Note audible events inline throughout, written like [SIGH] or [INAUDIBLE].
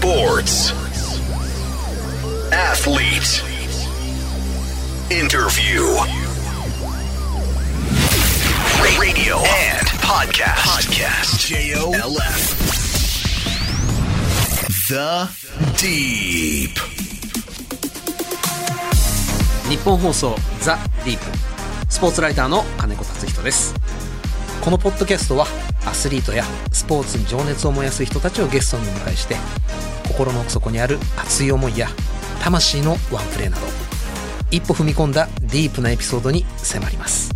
Sports. Athlete. Interview. Radio and podcast. Podcast. J-O-L-F. The Deep. 日本放送ザ・ディープスポーツライターの金子達人ですこのポッドキャストはアスリートやスポーツに情熱を燃やす人たちをゲストにお迎えして心の奥底にある熱い思いや魂のワンプレーなど一歩踏み込んだディープなエピソードに迫ります。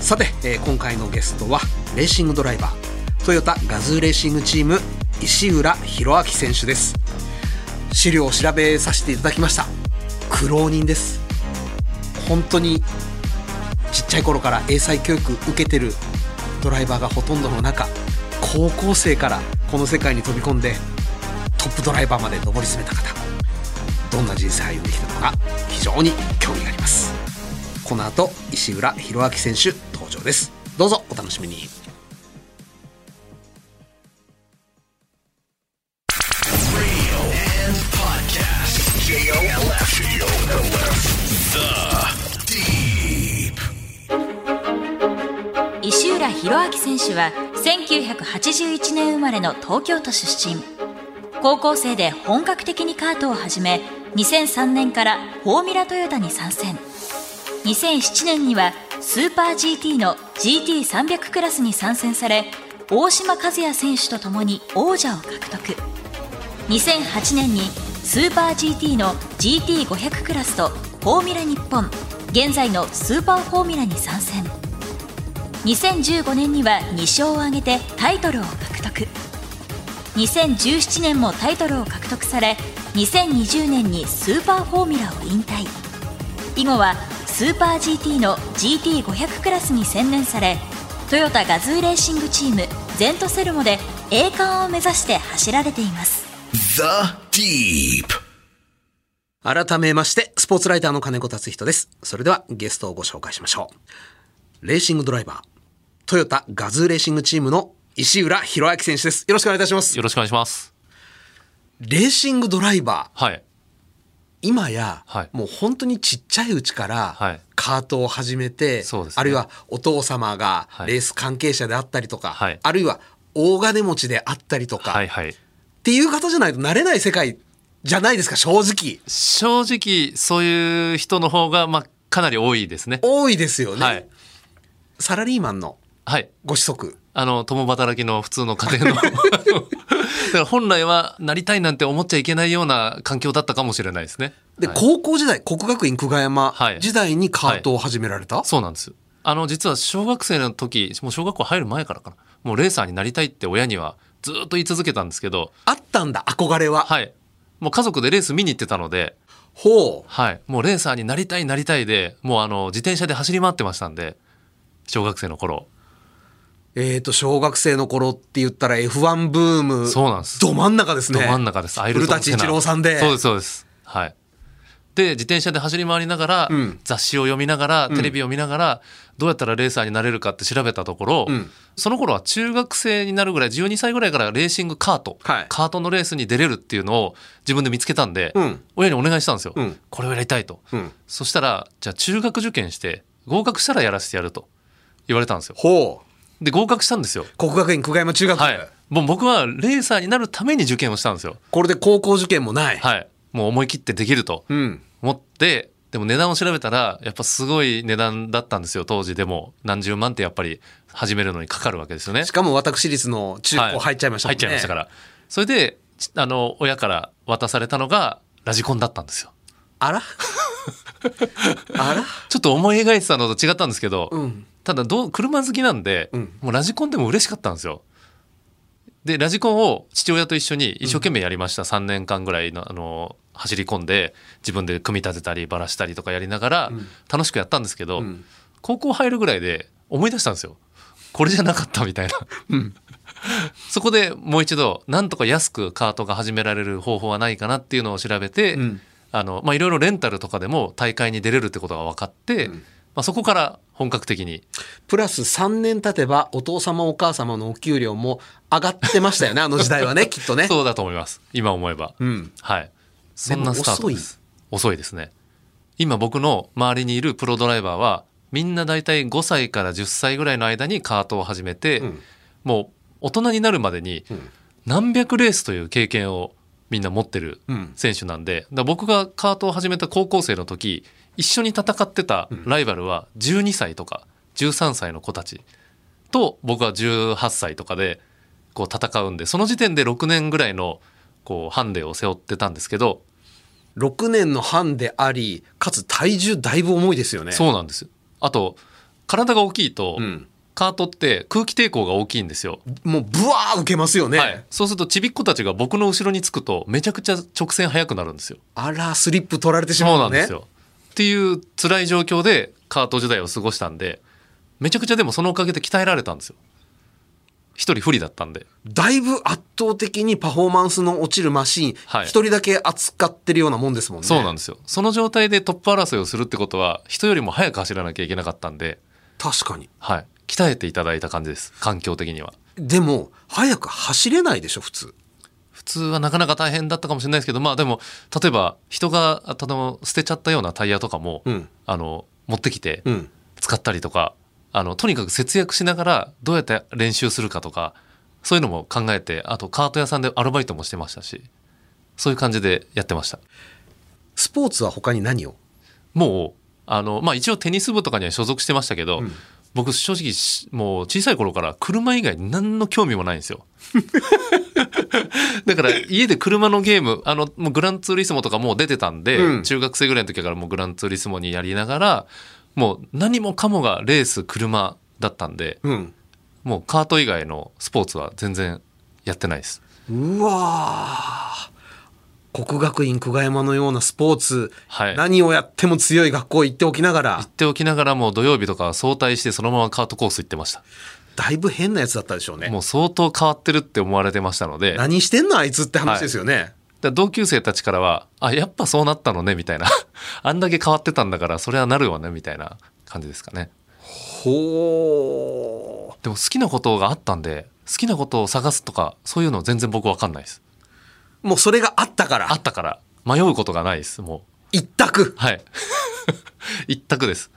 さて、えー今回のゲストはレーシングドライバートヨタガズーレーシングチーム石浦弘明選手です。資料を調べさせていただきました。苦労人です。本当にちっちゃい頃から英才教育受けてるドライバーがほとんどの中高校生からこの世界に飛び込んでトップドライバーまで上り詰めた方。どんな人生を歩んできたのか非常に興味があります。この後石浦弘明選手登場です。どうぞお楽しみに。は1981年生まれの東京都出身。高校生で本格的にカートを始め2003年からフォーミュラトヨタに参戦。2007年にはスーパー GT の GT300 クラスに参戦され大島和也選手と共に王者を獲得。2008年にスーパー GT の GT500 クラスとフォーミュラ日本現在のスーパーフォーミュラに参戦。2015年には2勝を挙げてタイトルを獲得2017年もタイトルを獲得され2020年にスーパーフォーミュラを引退。以後はスーパー GT の GT500 クラスに専念されトヨタガズーレーシングチームゼントセルモで栄冠を目指して走られています。The Deep. 改めましてスポーツライターの金子達人です。それではゲストをご紹介しましょうレーシングドライバートヨタガズーレーシングチームの石浦弘明選手ですよろしくお願いいたしますよろしくお願いします。レーシングドライバーはい。今や、はいもう本当にちっちゃいうちからはいカートを始めて、ねあるいはお父様がはいレース関係者であったりとか、はいあるいは大金持ちであったりとか、はいはい。っていう方じゃないとなれない世界じゃないですか正直正直、そういう人の方が、まあ、かなり多いですね。多いですよね、はい。サラリーマンのはい。ご子息あの、共働きの普通の家庭の。[LAUGHS] だから本来はなりたいなんて思っちゃいけないような環境だったかもしれないですね。で、はい高校時代国学院久我山はい時代にカートを始められた、そうなんです。あの、実は小学生の時、もう小学校入る前からかな。もうレーサーになりたいって親にはずっと言い続けたんですけど、あったんだ憧れは、はい。もう家族でレース見に行ってたので、ほうはい。もうレーサーになりたいなりたいで、もうあの、自転車で走り回ってましたんで、小学生の頃。えー、と小学生の頃って言ったら F1 ブームそうなんです。ど真ん中ですね。ど真ん中です。アイルトン古舘一郎さんで。そうです、そうです。はい。で、自転車で走り回りながら、うん。雑誌を読みながら、テレビを見ながら、どうやったらレーサーになれるかって調べたところ、うん。その頃は中学生になるぐらい、12歳ぐらいからレーシングカート、はい。カートのレースに出れるっていうのを自分で見つけたんで、うん。親にお願いしたんですよ。うん。これをやりたいと。うん。そしたら、じゃあ中学受験して、合格したらやらせてやると言われたんですよ。ほうで、合格したんですよ。国学院久我山中学、はい。もう僕はレーサーになるために受験をしたんですよ。これで高校受験もない、はい。もう思い切ってできるとうん思って、でも値段を調べたら、やっぱすごい値段だったんですよ、当時でも。何十万ってやっぱり始めるのにかかるわけですよね。しかも私立の中高入っちゃいましたもんね、入っちゃいましたから。それで、ちあの、親から渡されたのがラジコンだったんですよ。あら？[LAUGHS] あら？ちょっと思い描いてたのと違ったんですけど、うんただどう、車好きなんで、うんもうラジコンでも嬉しかったんですよ。で、ラジコンを父親と一緒に一生懸命やりました。3年間ぐらいの、あの、走り込んで、自分で組み立てたり、ばらしたりとかやりながら、楽しくやったんですけど、ん高校入るぐらいで思い出したんですよ。これじゃなかったみたいな。[LAUGHS] そこでもう一度、なんとか安くカートが始められる方法はないかなっていうのを調べて、んあの、まあ、いろいろレンタルとかでも大会に出れるってことが分かって、ままあ、そこから本格的に。プラス3年経てばお父様お母様のお給料も上がってましたよね、[LAUGHS] あの時代はね、きっとね。そうだと思います。今思えば、うん。はい。そんなスタートです。遅い。ですね。今僕の周りにいるプロドライバーはみんな大体5歳から10歳ぐらいの間にカートを始めて、ん。もう大人になるまでに何百レースという経験をみんな持ってるうん。選手なんで、僕がカートを始めた高校生の時一緒に戦ってたライバルは12歳とか13歳の子たちと僕は18歳とかでこう戦うんでその時点で6年ぐらいのこうハンデを背負ってたんですけど、6年の半であり、かつ体重だいぶ重いですよね。そうなんですよあと体が大きいと、んカートって空気抵抗が大きいんですよ、もうブワー受けますよね。はい、そうするとちびっ子たちが僕の後ろにつくとめちゃくちゃ直線速くなるんですよあら、スリップ取られてしまそううのね。なんですよ。っていう辛い状況でカート時代を過ごしたんでめちゃくちゃでもそのおかげで鍛えられたんですよ。一人不利だったんで。だいぶ圧倒的にパフォーマンスの落ちるマシーン、一、はい。人だけ扱ってるようなもんですもんね。そうなんですよ。その状態でトップ争いをするってことは人よりも速く走らなきゃいけなかったんで、確かに。はい、鍛えていただいた感じです。環境的には。でも、早く走れないでしょ、普通。普通はなかなか大変だったかもしれないですけどまあでも例えば人があの捨てちゃったようなタイヤとかも、うん。あの持ってきてうん。使ったりとかあのとにかく節約しながらどうやって練習するかとかそういうのも考えてあとカート屋さんでアルバイトもしてましたしそういう感じでやってました。スポーツは他に何を？もうあの、まあ、一応テニス部とかには所属してましたけど、僕正直しもう小さい頃から車以外に何の興味もないんですよ [LAUGHS] [LAUGHS] だから家で車のゲームあのもうグランツーリスモとかもう出てたんで、うん。中学生ぐらいの時からもうグランツーリスモにやりながらもう何もかもがレース車だったんでうん。もうカート以外のスポーツは全然やってないです。うわー。国学院久我山のようなスポーツ、はい。何をやっても強い学校行っておきながら。行っておきながらもう土曜日とかは早退してそのままカートコース行ってましただいぶ変なやつだったでしょうね。もう相当変わってるって思われてましたので。何してんのあいつって話ですよね、だから同級生たちからはあやっぱそうなったのねみたいな。[LAUGHS] あんだけ変わってたんだからそれはなるわねみたいな感じですかね。ほでも好きなことがあったんで好きなことを探すとかそういうの全然僕わかんないです。うもうそれがあったから。あったから。迷うことがないですもう。一択。はい。[LAUGHS] 一択です。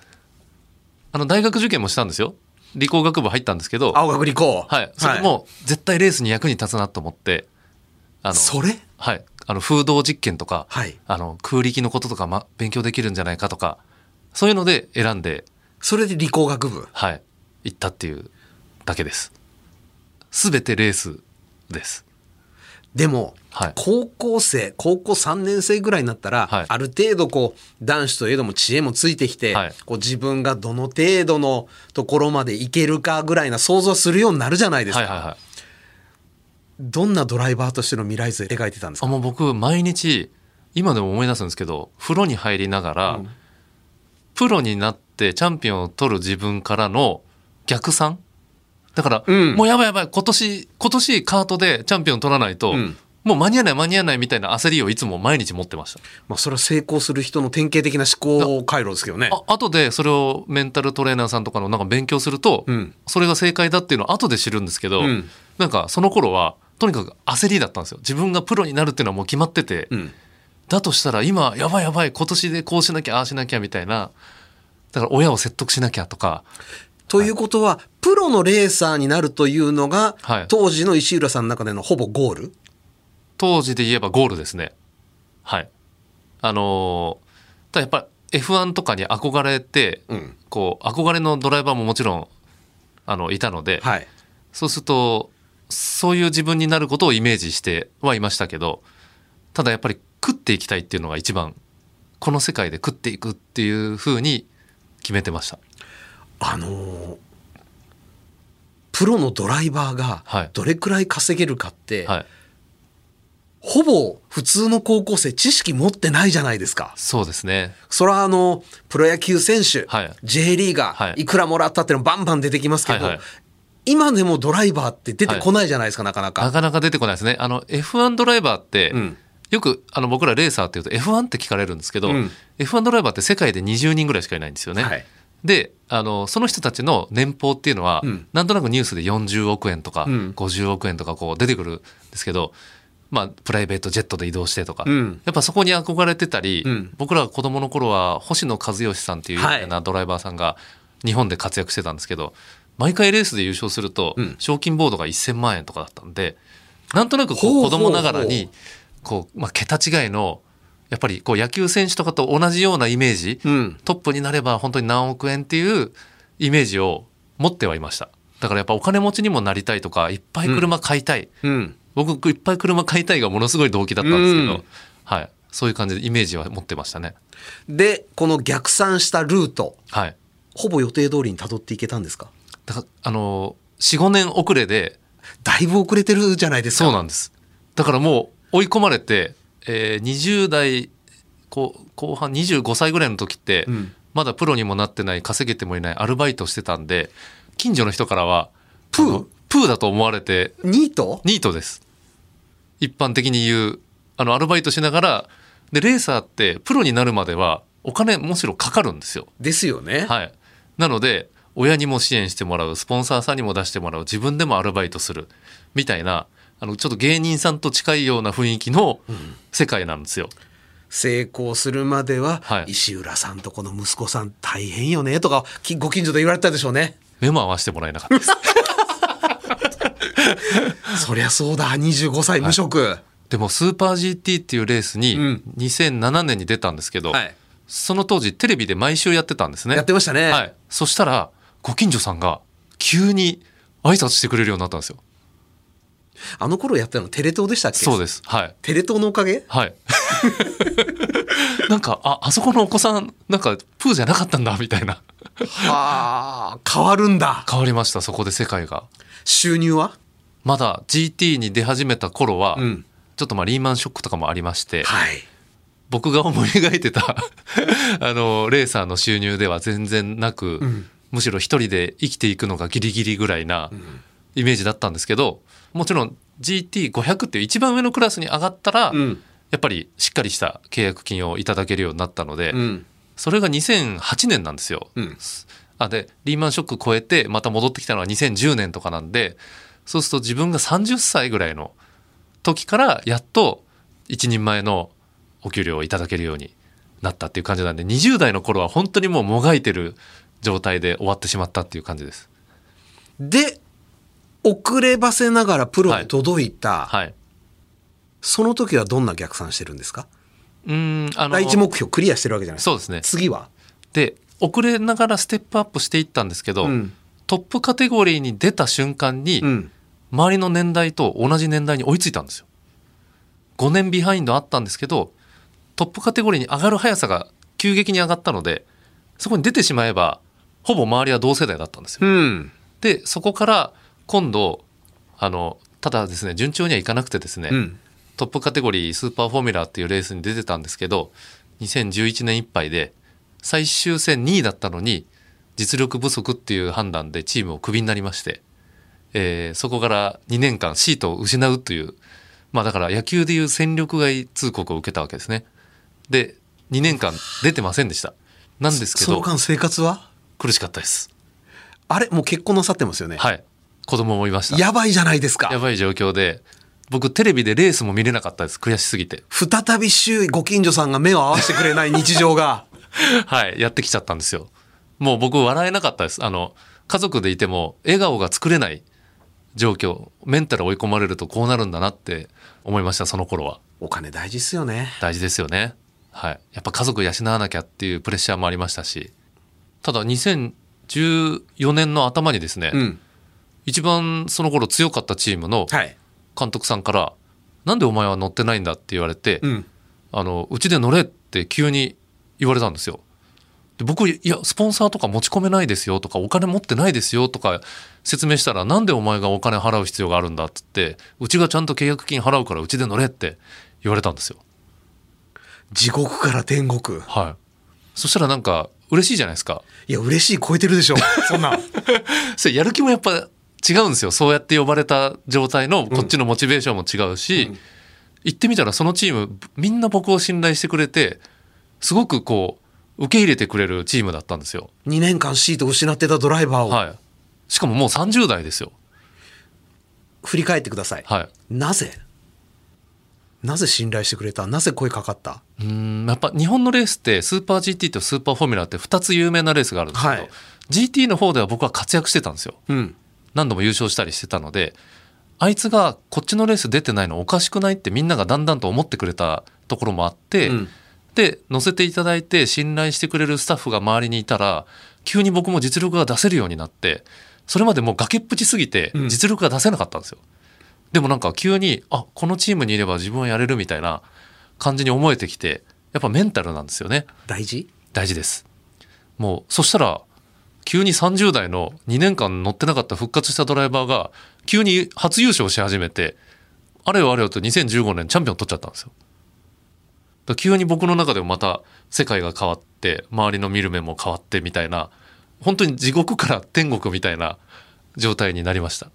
あの大学受験もしたんですよ理工学部入ったんですけど青学理工。はい。それも絶対レースに役に立つなと思ってあのそれ？はい、あの風洞実験とか、はい。あの空力のこととか、ま、勉強できるんじゃないかとかそういうので選んで、それで理工学部？はい、行ったっていうだけです。すべてレースです。でも、はい。高校生高校3年生ぐらいになったら、はい。ある程度こう男子といえども知恵もついてきて、はい。こう自分がどの程度のところまでいけるかぐらいな想像するようになるじゃないですか、はいはいはい。どんなドライバーとしての未来図描いてたんですか？あもう僕毎日今でも思い出すんですけど風呂に入りながら、プロになってチャンピオンを取る自分からの逆算？だから、うん。もうやばいやばい今年今年カートでチャンピオン取らないと、んもう間に合わない間に合わないみたいな焦りをいつも毎日持ってました。まあ、それは成功する人の典型的な思考回路ですけどね。あ後でそれをメンタルトレーナーさんとかのなんか勉強すると、うん。それが正解だっていうのを後で知るんですけど、うん。なんかその頃はとにかく焦りだったんですよ。自分がプロになるっていうのはもう決まってて、うん。だとしたら今やばいやばい今年でこうしなきゃああしなきゃみたいなだから親を説得しなきゃとか。ということは、プロのレーサーになるというのが、はい。当時の石浦さんの中でのほぼゴール？当時で言えばゴールですね。はい。あのーただやっぱ F1 とかに憧れて、うん。こう憧れのドライバーももちろんあのいたので、はい。そうするとそういう自分になることをイメージしてはいましたけどただやっぱり食っていきたいっていうのが一番この世界で食っていくっていうふうに決めてました。あのープロのドライバーはい。がどれくらい稼げるかって、はいほぼ普通の高校生知識持ってないじゃないですか。そうですね。それはあのプロ野球選手、はい。J リーガー、はい。い、くらもらったっていうのバンバン出てきますけど、はいはい。今でもドライバーって出てこないじゃないですか、なかなか。なかなか出てこないですね。あの F1 ドライバーって、うん。よくあの僕らレーサーっていうと F1 って聞かれるんですけど、うん。F1 ドライバーって世界で20人ぐらいしかいないんですよね、はい。であのその人たちの年俸っていうのは、うん。なんとなくニュースで40億円とか、うん。50億円とかこう出てくるんですけど、まあ、プライベートジェットで移動してとか、うん。やっぱそこに憧れてたり、うん。僕らが子供の頃は星野和義さんっていう有名なドライバーさんが日本で活躍してたんですけど毎回レースで優勝するとうん。賞金ボードが1000万円とかだったんでなんとなくこう子供ながらにこう、まあ、桁違いのやっぱりこう野球選手とかと同じようなイメージ、うん。トップになれば本当に何億円っていうイメージを持ってはいました。だからやっぱお金持ちにもなりたいとかいっぱい車買いたい、うん僕いっぱい車買いたいがものすごい動機だったんですけど、うん。はい、そういう感じでイメージは持ってましたね。でこの逆算したルート。はい。ほぼ予定通りに辿っていけたんですか？だからあの45年遅れで。だいぶ遅れてるじゃないですか。そうなんです。だからもう追い込まれて、えー20代後後半25歳ぐらいの時って、うん。まだプロにもなってない稼げてもいないアルバイトしてたんで近所の人からはプー？プーだと思われてニート？ニートです。一般的に言うあのアルバイトしながらでレーサーってプロになるまではお金むしろかかるんですよ。ですよね、はい。なので親にも支援してもらうスポンサーさんにも出してもらう自分でもアルバイトするみたいなあのちょっと芸人さんと近いような雰囲気の世界なんですよ、成功するまでは、はい。石浦さんとこの息子さん大変よねとかきご近所で言われたでしょうね。目も合わせてもらえなかったです [LAUGHS] [LAUGHS] そりゃそうだ25歳無職、でもスーパー GT っていうレースにうん。2007年に出たんですけど、はい。その当時テレビで毎週やってたんですね。やってましたね、はい、そしたらご近所さんが急に挨拶してくれるようになったんですよ。あの頃やったのテレ東でしたっけ？そうです。はい。テレ東のおかげ？はい。[LAUGHS] なんかああそこのお子さんなんかプーじゃなかったんだみたいな。はあ変わるんだ。変わりましたそこで世界が。収入は？まだ GT に出始めた頃は、うん。ちょっとまあリーマンショックとかもありまして、はい。僕が思い描いてた [LAUGHS] あのレーサーの収入では全然なく、ん。むしろ一人で生きていくのがギリギリぐらいなイメージだったんですけどもちろん GT500 っていう一番上のクラスに上がったら、うん。やっぱりしっかりした契約金をいただけるようになったので、うん。それが2008年なんですよ。うん。あでリーマンショック超えてまた戻ってきたのは2010年とかなんでそうすると自分が30歳ぐらいの時からやっと一人前のお給料をいただけるようになったっていう感じなんで20代の頃は本当にもうもがいてる状態で終わってしまったっていう感じです。で遅ればせながらプロに届いた、はい、その時はどんな逆算してるんですか？うーんあの第一目標クリアしてるわけじゃないですか。そうですね。次は？で遅れながらステップアップしていったんですけど、うん。トップカテゴリーに出た瞬間に、うん周りの年代と同じ年代に追いついたんですよ。5年ビハインドあったんですけどトップカテゴリーに上がる速さが急激に上がったのでそこに出てしまえばほぼ周りは同世代だったんですよ。うんでそこから今度あのただですね順調にはいかなくてですね、うんトップカテゴリースーパーフォーミュラーっていうレースに出てたんですけど2011年いっぱいで最終戦2位だったのに実力不足っていう判断でチームをクビになりまして、えーそこから2年間シートを失うというまあだから野球でいう戦力外通告を受けたわけですね。で2年間出てませんでした。なんですけどその間生活は苦しかったです。あれもう結婚なさってますよね、はい子供もいました。やばいじゃないですかやばい状況で僕テレビでレースも見れなかったです悔しすぎて。再び周囲ご近所さんが目を合わせてくれない日常が [LAUGHS] はい、やってきちゃったんですよ。もう僕笑えなかったです。あの、家族でいても笑顔が作れない状況、メンタル追い込まれるとこうなるんだなって思いました、その頃は。お金大事っすよね大事ですよね。はい。やっぱ家族養わなきゃっていうプレッシャーもありましたし。ただ2014年の頭にですね、うん一番その頃強かったチームのはい監督さんから、なんでお前は乗ってないんだって言われて、うんあの、うちで乗れって急に言われたんですよ。で僕、いや、スポンサーとか持ち込めないですよとか、お金持ってないですよとか説明したら、なんでお前がお金払う必要があるんだっつって、うちがちゃんと契約金払うからうちで乗れって言われたんですよ。地獄から天国はい。そしたらなんか、嬉しいじゃないですか。いや嬉しい超えてるでしょそんなん [LAUGHS] それやる気もやっぱ違うんですよ。そうやって呼ばれた状態のこっちのモチベーションも違うし、行ってみたらそのチームみんな僕を信頼してくれてすごくこう受け入れてくれるチームだったんですよ。2年間シートを失ってたドライバーをはい。しかももう30代ですよ。振り返ってください。はい。なぜ？なぜ信頼してくれた？なぜ声かかった？うーんやっぱ日本のレースってスーパー GT とスーパーフォーミュラって2つ有名なレースがあるんですけど、はい GT の方では僕は活躍してたんですようん。何度も優勝したりしてたのであいつがこっちのレース出てないのおかしくないってみんながだんだんと思ってくれたところもあって、うんで乗せていただいて信頼してくれるスタッフが周りにいたら急に僕も実力が出せるようになってそれまでもう崖っぷちすぎてうん。実力が出せなかったんですよ。でもなんか急にあこのチームにいれば自分はやれるみたいな感じに思えてきてやっぱメンタルなんですよね。大事？大事です。もうそしたら急に30代の2年間乗ってなかった復活したドライバーが急に初優勝し始めてあれよあれよと2015年チャンピオン取っちゃったんですよだ急に僕の中でもまた世界が変わって周りの見る目も変わってみたいな本当に地獄から天国みたいな状態になりました。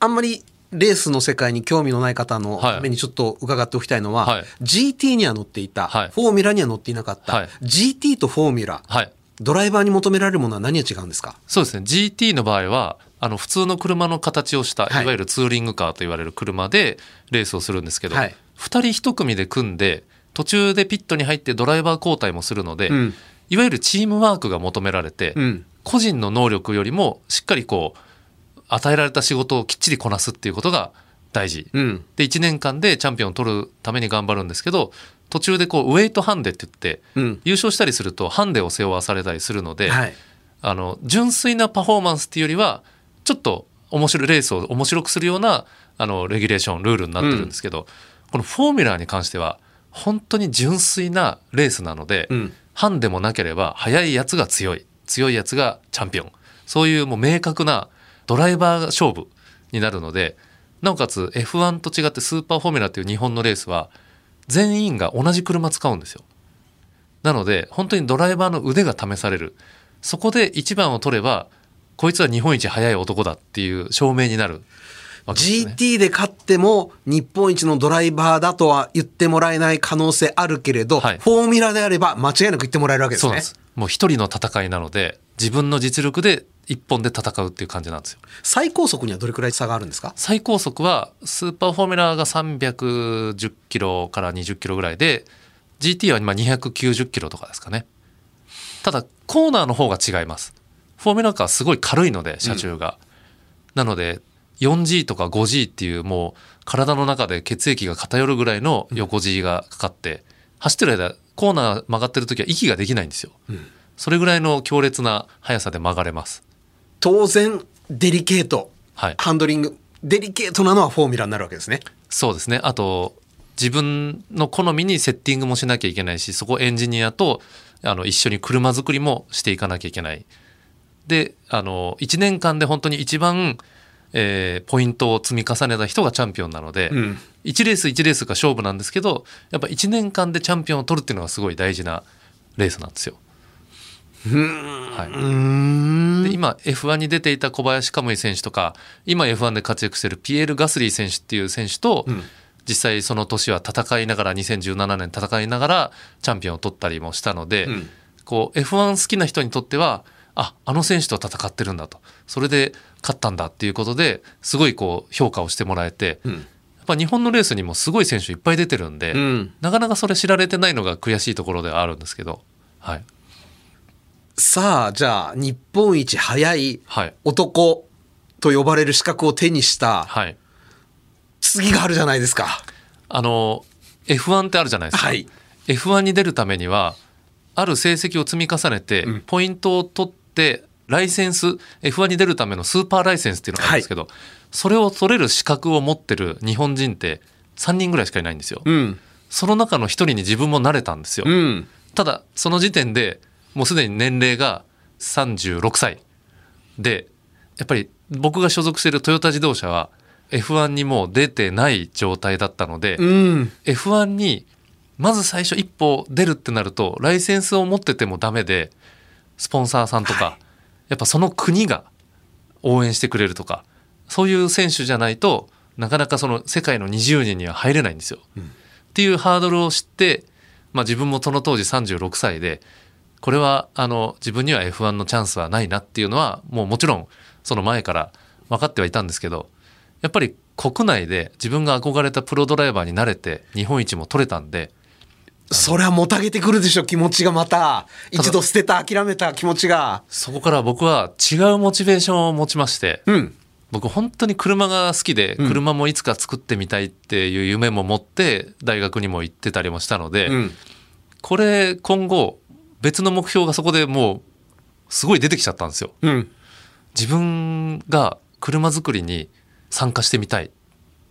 あんまりレースの世界に興味のない方のはい。ためにちょっと伺っておきたいのは、はい。GT には乗っていた、はい。フォーミュラには乗っていなかった、はい。GT とフォーミュラ、はい。ドライバーに求められるものは何が違うんですか？そうですね。GT の場合はあの普通の車の形をした、はい。い、わゆるツーリングカーと言われる車でレースをするんですけど、はい。2人1組で組んで途中でピットに入ってドライバー交代もするので、うん。いわゆるチームワークが求められて、うん。個人の能力よりもしっかりこう与えられた仕事をきっちりこなすっていうことが大事、うん。で1年間でチャンピオンを取るために頑張るんですけど途中でこうウェイトハンデって言って、うん。優勝したりするとハンデを背負わされたりするので、はい。あの純粋なパフォーマンスっていうよりはちょっと面白いレースを面白くするようなあのレギュレーションルールになってるんですけど、このフォーミュラーに関しては本当に純粋なレースなので、うん。ハンデもなければ速いやつが強い。強いやつがチャンピオン。そういうもう明確なドライバー勝負になるのでなおかつ F1 と違ってスーパーフォーミュラーっていう日本のレースは全員が同じ車使うんですよ。なので本当にドライバーの腕が試される。そこで1番を取ればこいつは日本一速い男だっていう証明になるわけですね。GT で勝っても日本一のドライバーだとは言ってもらえない可能性あるけれど、はい。フォーミュラであれば間違いなく言ってもらえるわけですね。す。もう一人の戦いなので自分の実力で一本で戦うっていう感じなんですよ。最高速にはどれくらい差があるんですか？最高速はスーパーフォーミュラーが310キロから20キロぐらいで GT は今290キロとかですかね。ただコーナーの方が違います。フォーミュラーカーはすごい軽いので車重が、なので 4G とか 5G っていうもう体の中で血液が偏るぐらいの横 G がかかって走ってる間コーナー曲がってる時は息ができないんですよ、それぐらいの強烈な速さで曲がれます。当然デリケート、はい。ハンドリング。デリケートなのはフォーミュラになるわけですね。そうですね。あと、自分の好みにセッティングもしなきゃいけないし、そこエンジニアとあの一緒に車作りもしていかなきゃいけない。で、あの、1年間で本当に一番、えーポイントを積み重ねた人がチャンピオンなので、うん。1レース1レースが勝負なんですけど、やっぱ1年間でチャンピオンを取るっていうのがすごい大事なレースなんですよ。はい。で今 F1 に出ていた小林カムイ選手とか今 F1 で活躍しているピエール・ガスリー選手っていう選手と、実際その年は戦いながら2017年戦いながらチャンピオンを取ったりもしたので、ん。こう F1 好きな人にとってはああの選手と戦ってるんだと。それで勝ったんだっていうことですごいこう評価をしてもらえて、ん。やっぱ日本のレースにもすごい選手いっぱい出てるんで、うん。なかなかそれ知られてないのが悔しいところではあるんですけどはい。さあじゃあ日本一速い男と呼ばれる資格を手にしたはい。次があるじゃないですか。あの F1 ってあるじゃないですか、はい。F1 に出るためにはある成績を積み重ねて、ポイントを取ってライセンス F1 に出るためのスーパーライセンスっていうのがあるんですけど、それを取れる資格を持ってる日本人って3人ぐらいしかいないんですよ、うん。その中の1人に自分もなれたんですよ、うん。ただその時点でもうすでに年齢が36歳。でやっぱり僕が所属しているトヨタ自動車は F1 にもう出てない状態だったので、うん。F1 にまず最初一歩出るってなるとライセンスを持っててもダメでスポンサーさんとか、やっぱその国が応援してくれるとかそういう選手じゃないとなかなかその世界の20人には入れないんですよ。っていうハードルを知って、まあ、自分もその当時36歳でこれはあの自分には F1 のチャンスはないなっていうのはもうもちろんその前から分かってはいたんですけどやっぱり国内で自分が憧れたプロドライバーになれて日本一も取れたんでそれはもたげてくるでしょ気持ちがまた。一度捨てた諦めた気持ちが。そこから僕は違うモチベーションを持ちまして、うん。僕本当に車が好きでうん。車もいつか作ってみたいっていう夢も持って大学にも行ってたりもしたので、うん。これ今後別の目標がそこでもうすごい出てきちゃったんですよ。うん。自分が車作りに参加してみたいっ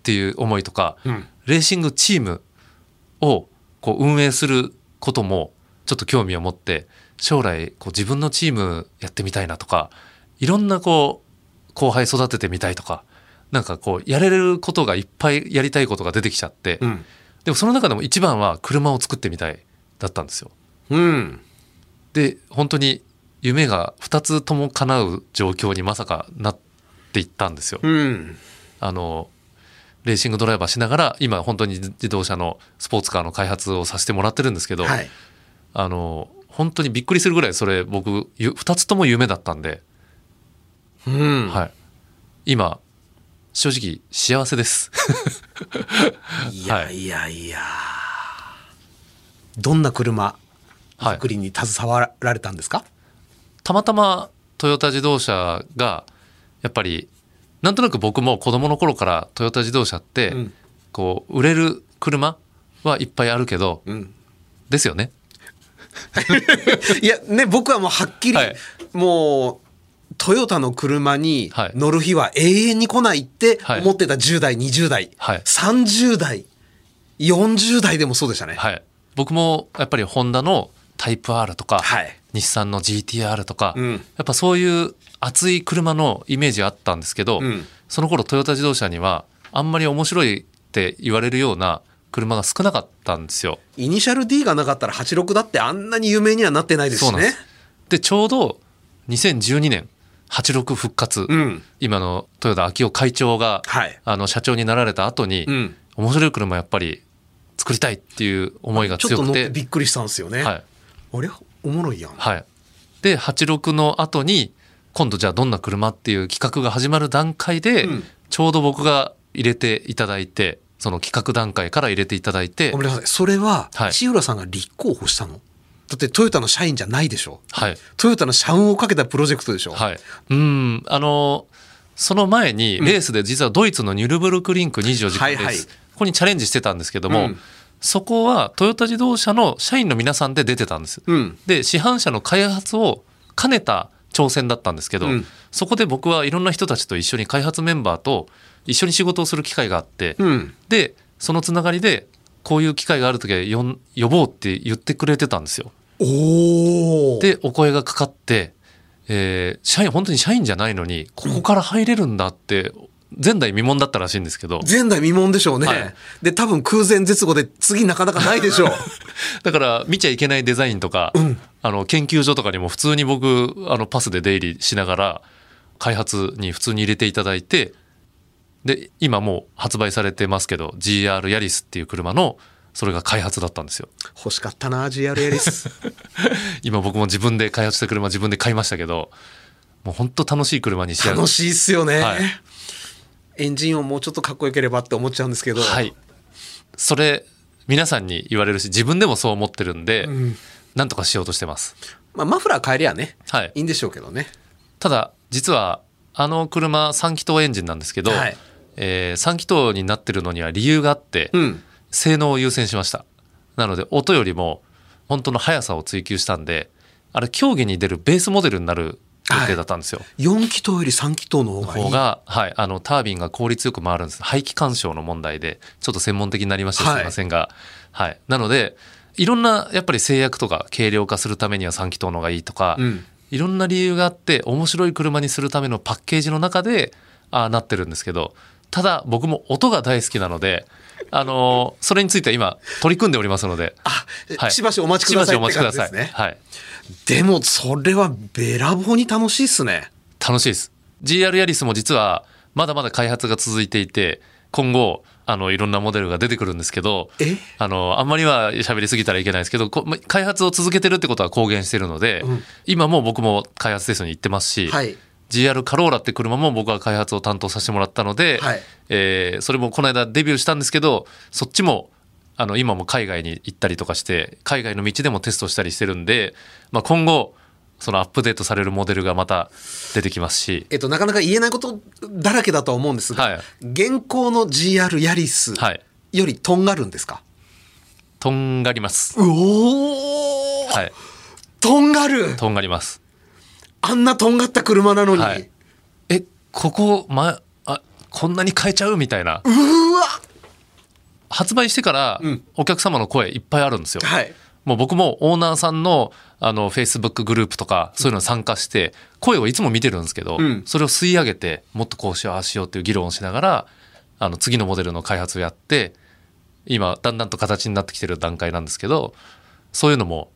ていう思いとか、うん。レーシングチームをこう運営することもちょっと興味を持って将来こう自分のチームやってみたいなとかいろんなこう後輩育ててみたいとかなんかこうやれることがいっぱいやりたいことが出てきちゃって、うんでもその中でも一番は車を作ってみたいだったんですよ。うんで本当に夢が2つとも叶う状況にまさかなっていったんですよ。うんあのレーシングドライバーしながら今本当に自動車のスポーツカーの開発をさせてもらってるんですけど、はい。あの本当にびっくりするぐらいそれ僕ゆ2つとも夢だったんで、うん。はい、今正直幸せです。いやいやいや。どんな車はい。作りに携わられたんですか？たまたまトヨタ自動車がやっぱりなんとなく僕も子供の頃からトヨタ自動車って、うん。こう売れる車はいっぱいあるけど、うん。ですよね。[LAUGHS] いやね僕はもうはっきり、はい。もうトヨタの車にはい。乗る日は永遠に来ないってはい。思ってた10代20代、はい。30代40代でもそうでしたね、はい、僕もやっぱりホンダのタイプ R とか、はい。日産の GTR とか、うん。やっぱそういう熱い車のイメージあったんですけど、うん。その頃トヨタ自動車にはあんまり面白いって言われるような車が少なかったんですよ。イニシャル D がなかったら86だってあんなに有名にはなってないですしね。でちょうど2012年86復活、うん。今の豊田昭夫会長が、はい。あの社長になられた後に、うん。面白い車やっぱり作りたいっていう思いがちょっと乗って強くてびっくりしたんですよね、はいあれ？おもろいやん、はい、で86の後に今度じゃあどんな車っていう企画が始まる段階で、うん。ちょうど僕が入れていただいてその企画段階から入れていただいて。ごめんなさい。それははい。千浦さんが立候補したの、だってトヨタの社員じゃないでしょ？はい。トヨタの社運をかけたプロジェクトでしょ、はい。うん。あのその前にレースで実はドイツのニュルブルクリンク24時間レース、はいはい。ここにチャレンジしてたんですけども、うんそこはトヨタ自動車の社員の皆さんで出てたんです。うんで市販車の開発を兼ねた挑戦だったんですけど、うんそこで僕はいろんな人たちと一緒に開発メンバーと一緒に仕事をする機会があって、うんでそのつながりでこういう機会がある時は呼ぼうって言ってくれてたんですよ。おおでお声がかかって、えー社員本当に社員じゃないのにここから入れるんだって前代未聞だったらしいんですけど。前代未聞でしょうね、はい。で多分空前絶後で次なかなかないでしょう。[LAUGHS] だから見ちゃいけないデザインとか、ん。あの研究所とかにも普通に僕あのパスで出入りしながら開発に普通に入れていただいてで今もう発売されてますけど GR ヤリスっていう車のそれが開発だったんですよ。欲しかったな GR ヤリス。[LAUGHS] 今僕も自分で開発した車自分で買いましたけどもう本当楽しい車に仕上が楽しいっすよね、はいエンジン音もうちょっとかっこよければって思っちゃうんですけど、はい。それ皆さんに言われるし自分でもそう思ってるんで、ん。なんとかしようとしてます。まあ、マフラー変えりゃねはい。いいんでしょうけどね。ただ実はあの車3気筒エンジンなんですけど、はい。え3気筒になってるのには理由があって、うん。性能を優先しました。なので音よりも本当の速さを追求したんであれ競技に出るベースモデルになる予定だったんですよ、4気筒より3気筒の方がはい、あのタービンが効率よく回るんです。排気干渉の問題でちょっと専門的になりましてすはい。みませんが、はい。なのでいろんなやっぱり制約とか軽量化するためには3気筒の方がいいとか、うん。いろんな理由があって面白い車にするためのパッケージの中でああなってるんですけどただ僕も音が大好きなので、あのーそれについては今取り組んでおりますので、あ、はい。しばしお待ちくださいしばしお待ちください。ですね。はい、でもそれはべらぼうに楽しいっすね。楽しいです。GR ヤリスも実はまだまだ開発が続いていて今後あのいろんなモデルが出てくるんですけどえ？あのあんまりは喋りすぎたらいけないですけど開発を続けてるってことは公言してるので、うん。今もう僕も開発テストに行ってますし、はい GR カローラって車も僕は開発を担当させてもらったので、はい。えーそれもこの間デビューしたんですけどそっちもあの今も海外に行ったりとかして海外の道でもテストしたりしてるんで、まあ、今後そのアップデートされるモデルがまた出てきますし、えっと、なかなか言えないことだらけだとは思うんですが、はい。現行の GR ヤリスはい、よりとんがるんですか、とんがります。うおー、はい、とんがる。とんがります。あんなとんがった車なのに、はい、えここ、ま、あこんなに変えちゃうみたいな。うーわ。発売してからうん。お客様の声いっぱいあるんですよ。はい。もう僕もオーナーさんのあのフェイスブックグループとかそういうのに参加して声をいつも見てるんですけど、うん。それを吸い上げてもっとこうしようああしようっていう議論をしながらあの次のモデルの開発をやって今だんだんと形になってきてる段階なんですけどそういうのも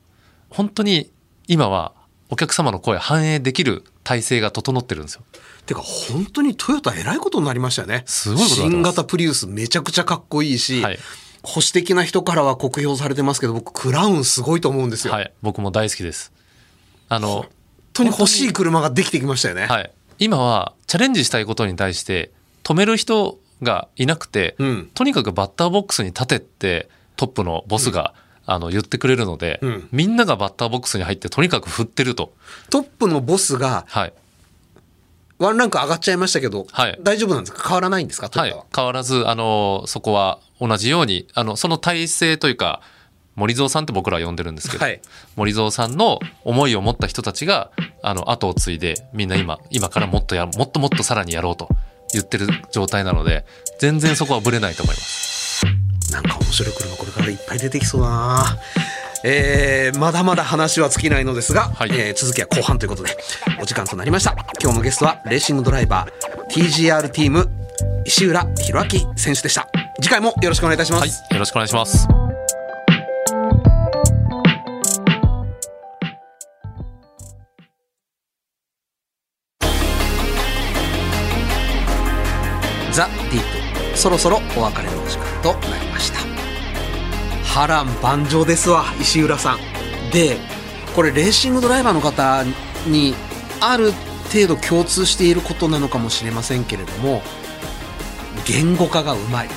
本当に今はお客様の声反映できる体制が整ってるんですよ。てか本当にトヨタえらいことになりましたよね。すごい新型プリウスめちゃくちゃかっこいいし、はい。保守的な人からは酷評されてますけど僕クラウンすごいと思うんですよ、はい、僕も大好きです。あの本当に欲しい車ができてきましたよね、はい、今はチャレンジしたいことに対して止める人がいなくて、うん。とにかくバッターボックスに立てってトップのボスが、あの言ってくれるので、うん。みんながバッターボックスに入ってとにかく振ってると、トップのボスがはい。ワンランク上がっちゃいましたけど、はい。大丈夫なんですか？変わらないんですか？トはい。変わらずあのそこは同じようにあのその体制というか森蔵さんって僕らは呼んでるんですけど、はい。森蔵さんの思いを持った人たちがあの後を継いでみんな今 [LAUGHS] 今からもっとやもっともっとさらにやろうと言ってる状態なので全然そこはぶれないと思います。白い車これからいっぱい出てきそうだな。えーまだまだ話は尽きないのですが、はい。えー続きは後半ということでお時間となりました。今日のゲストはレーシングドライバー TGR チーム石浦弘明選手でした。次回もよろしくお願いいたします、はい、よろしくお願いします。ザ・ディープそろそろお別れのお時間となりました波乱万丈ですわ石浦さん。でこれレーシングドライバーの方にある程度共通していることなのかもしれませんけれども言語化がうまい。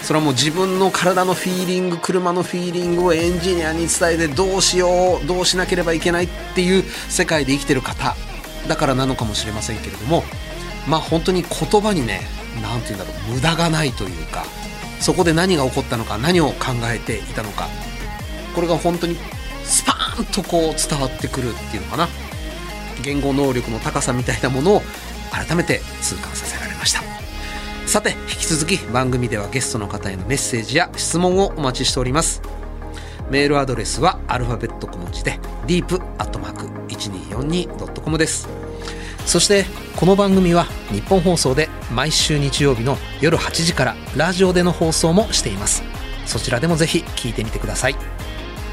それはもう自分の体のフィーリング車のフィーリングをエンジニアに伝えてどうしようどうしなければいけないっていう世界で生きてる方だからなのかもしれませんけれどもまあ本当に言葉にね何て言うんだろう無駄がないというかそこで何が起こったのか何を考えていたのかこれが本当にスパーンとこう伝わってくるっていうのかな。言語能力の高さみたいなものを改めて痛感させられました。さて引き続き番組ではゲストの方へのメッセージや質問をお待ちしております。メールアドレスはアルファベット小文字で deep.1242.com です。そしてこの番組は日本放送で毎週日曜日の夜8時からラジオでの放送もしています。そちらでもぜひ聞いてみてください。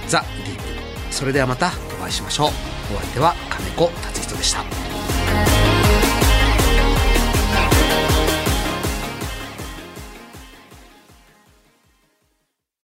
ザ・ディープ。それではまたお会いしましょう。お相手は金子達人でした。